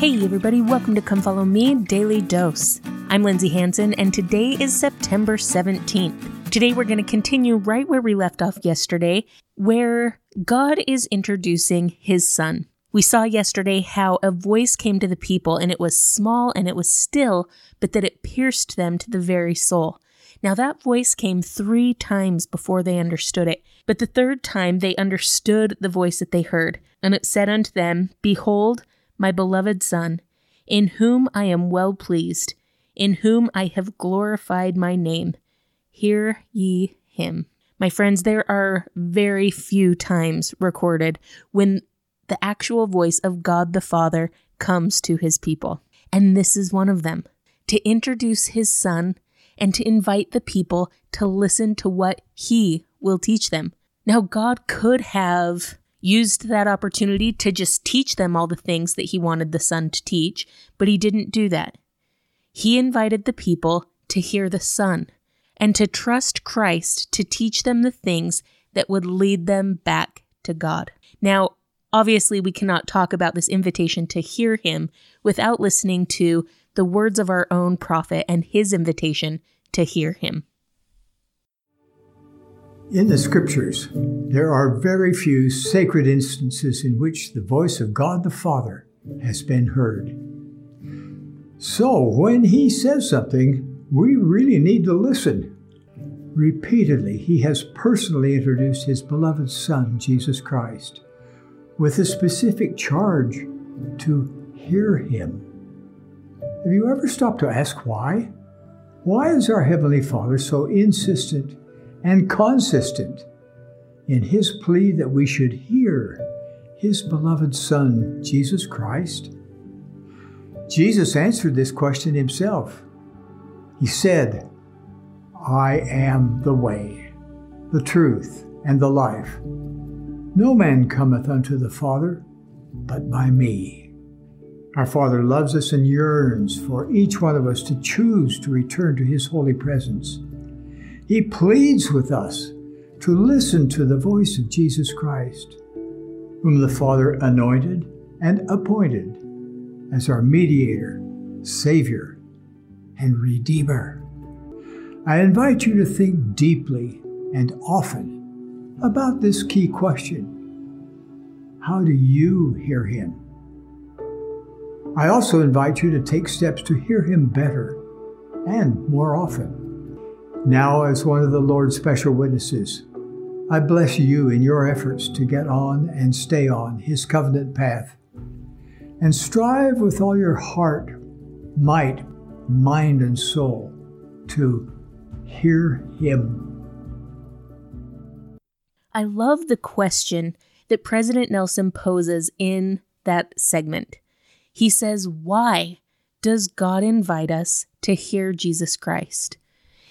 Hey, everybody, welcome to Come Follow Me Daily Dose. I'm Lindsay Hanson, and today is September 17th. Today, we're going to continue right where we left off yesterday, where God is introducing his son. We saw yesterday how a voice came to the people, and it was small and it was still, but that it pierced them to the very soul. Now, that voice came three times before they understood it, but the third time they understood the voice that they heard. And it said unto them, Behold, my beloved Son, in whom I am well pleased, in whom I have glorified my name. Hear ye him. My friends, there are very few times recorded when the actual voice of God the Father comes to his people. And this is one of them to introduce his son and to invite the people to listen to what he will teach them. Now, God could have used that opportunity to just teach them all the things that he wanted the son to teach, but he didn't do that. He invited the people to hear the son and to trust Christ to teach them the things that would lead them back to God. Now, obviously, we cannot talk about this invitation to hear him without listening to the words of our own prophet and his invitation to hear him. In the scriptures, there are very few sacred instances in which the voice of God the Father has been heard. So, when he says something, we really need to listen. Repeatedly, he has personally introduced his beloved Son, Jesus Christ, with a specific charge to hear him. Have you ever stopped to ask why? Why is our Heavenly Father so insistent and consistent in His plea that we should hear His beloved Son, Jesus Christ? Jesus answered this question Himself. He said, I am the way, the truth, and the life. No man cometh unto the Father but by me. Our Father loves us and yearns for each one of us to choose to return to His holy presence. He pleads with us to listen to the voice of Jesus Christ, whom the Father anointed and appointed as our mediator, Savior, and Redeemer. I invite you to think deeply and often about this key question How do you hear Him? I also invite you to take steps to hear Him better and more often. Now, as one of the Lord's special witnesses, I bless you in your efforts to get on and stay on His covenant path. And strive with all your heart, might, mind, and soul to hear Him. I love the question that President Nelson poses in that segment. He says, Why does God invite us to hear Jesus Christ?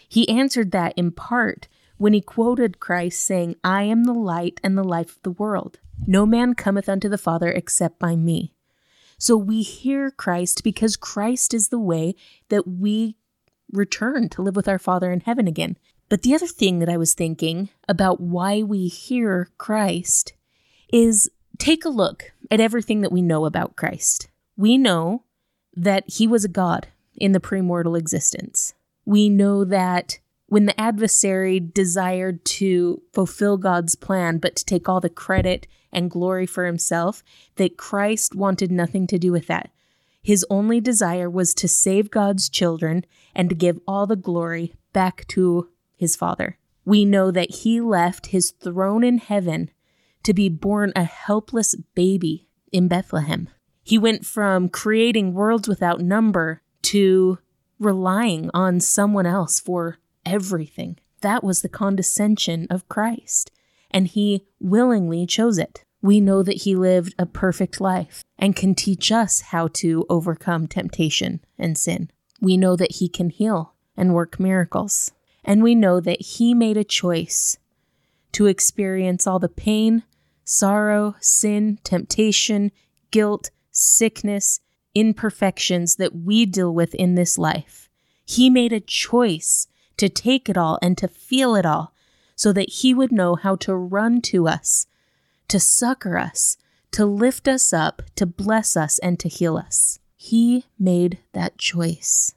He answered that in part when he quoted Christ saying, I am the light and the life of the world. No man cometh unto the Father except by me. So we hear Christ because Christ is the way that we return to live with our Father in heaven again. But the other thing that I was thinking about why we hear Christ is take a look at everything that we know about Christ we know that he was a god in the premortal existence. We know that when the adversary desired to fulfill God's plan, but to take all the credit and glory for himself, that Christ wanted nothing to do with that. His only desire was to save God's children and to give all the glory back to his Father. We know that he left his throne in heaven to be born a helpless baby in Bethlehem. He went from creating worlds without number to relying on someone else for everything. That was the condescension of Christ, and he willingly chose it. We know that he lived a perfect life and can teach us how to overcome temptation and sin. We know that he can heal and work miracles. And we know that he made a choice to experience all the pain, sorrow, sin, temptation, guilt, sickness, imperfections that we deal with in this life. He made a choice to take it all and to feel it all so that He would know how to run to us, to succor us, to lift us up, to bless us, and to heal us. He made that choice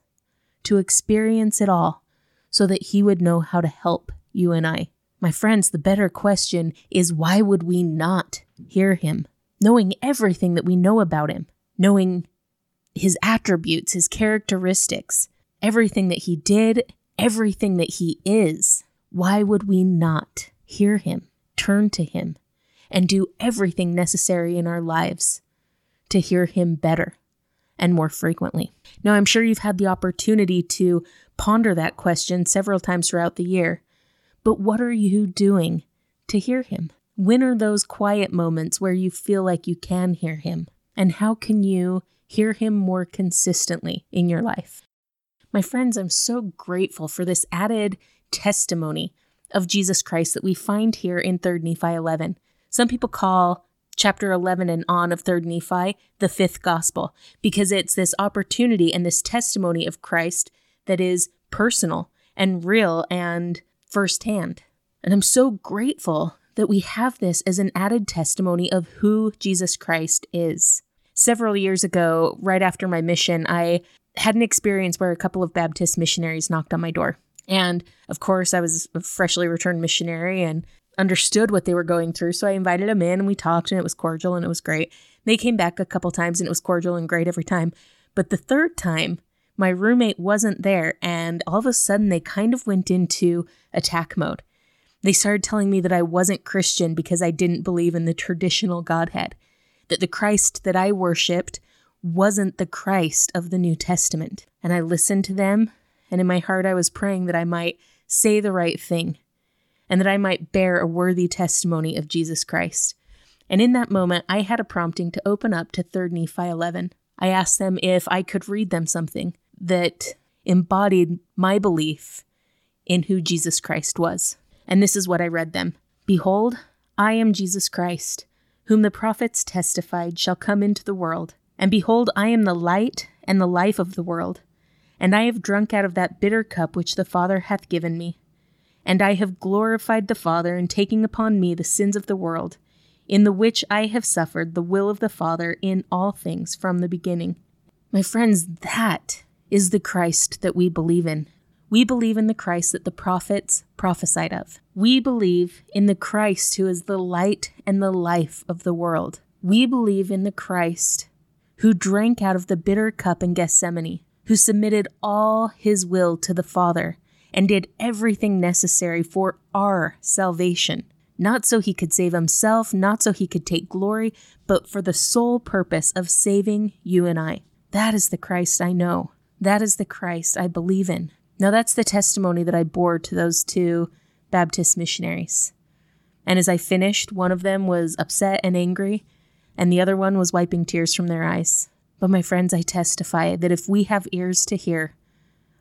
to experience it all so that He would know how to help you and I. My friends, the better question is why would we not hear Him? Knowing everything that we know about Him, knowing His attributes, His characteristics, everything that He did, everything that He is, why would we not hear Him, turn to Him, and do everything necessary in our lives to hear Him better and more frequently? Now, I'm sure you've had the opportunity to ponder that question several times throughout the year, but what are you doing to hear Him? When are those quiet moments where you feel like you can hear Him? And how can you hear Him more consistently in your life? My friends, I'm so grateful for this added testimony of Jesus Christ that we find here in 3rd Nephi 11. Some people call chapter 11 and on of 3rd Nephi the fifth gospel because it's this opportunity and this testimony of Christ that is personal and real and firsthand. And I'm so grateful that we have this as an added testimony of who Jesus Christ is. Several years ago, right after my mission, I had an experience where a couple of Baptist missionaries knocked on my door. And of course, I was a freshly returned missionary and understood what they were going through. So I invited them in and we talked and it was cordial and it was great. They came back a couple times and it was cordial and great every time. But the third time, my roommate wasn't there and all of a sudden they kind of went into attack mode. They started telling me that I wasn't Christian because I didn't believe in the traditional Godhead, that the Christ that I worshiped wasn't the Christ of the New Testament. And I listened to them, and in my heart I was praying that I might say the right thing and that I might bear a worthy testimony of Jesus Christ. And in that moment, I had a prompting to open up to 3 Nephi 11. I asked them if I could read them something that embodied my belief in who Jesus Christ was. And this is what I read them Behold, I am Jesus Christ, whom the prophets testified shall come into the world. And behold, I am the light and the life of the world. And I have drunk out of that bitter cup which the Father hath given me. And I have glorified the Father in taking upon me the sins of the world, in the which I have suffered the will of the Father in all things from the beginning. My friends, that is the Christ that we believe in. We believe in the Christ that the prophets prophesied of. We believe in the Christ who is the light and the life of the world. We believe in the Christ who drank out of the bitter cup in Gethsemane, who submitted all his will to the Father and did everything necessary for our salvation. Not so he could save himself, not so he could take glory, but for the sole purpose of saving you and I. That is the Christ I know. That is the Christ I believe in. Now, that's the testimony that I bore to those two Baptist missionaries. And as I finished, one of them was upset and angry, and the other one was wiping tears from their eyes. But, my friends, I testify that if we have ears to hear,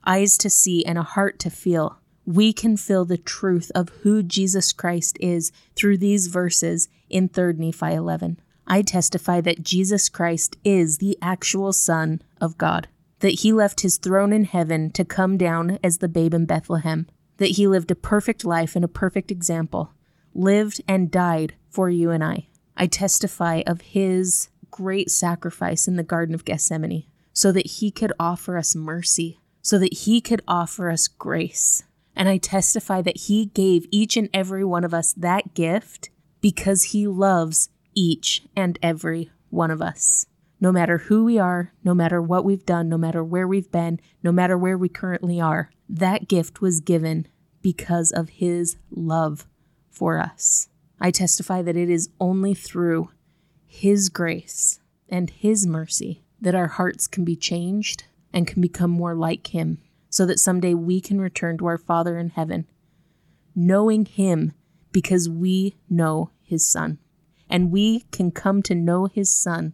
eyes to see, and a heart to feel, we can feel the truth of who Jesus Christ is through these verses in 3 Nephi 11. I testify that Jesus Christ is the actual Son of God, that he left his throne in heaven to come down as the babe in Bethlehem, that he lived a perfect life and a perfect example, lived and died for you and I. I testify of his great sacrifice in the Garden of Gethsemane so that he could offer us mercy so that he could offer us grace. And I testify that he gave each and every one of us that gift because he loves each and every one of us. No matter who we are, no matter what we've done, no matter where we've been, no matter where we currently are, that gift was given because of his love for us. I testify that it is only through his grace and his mercy that our hearts can be changed and can become more like Him, so that someday we can return to our Father in heaven, knowing Him because we know His Son. And we can come to know His Son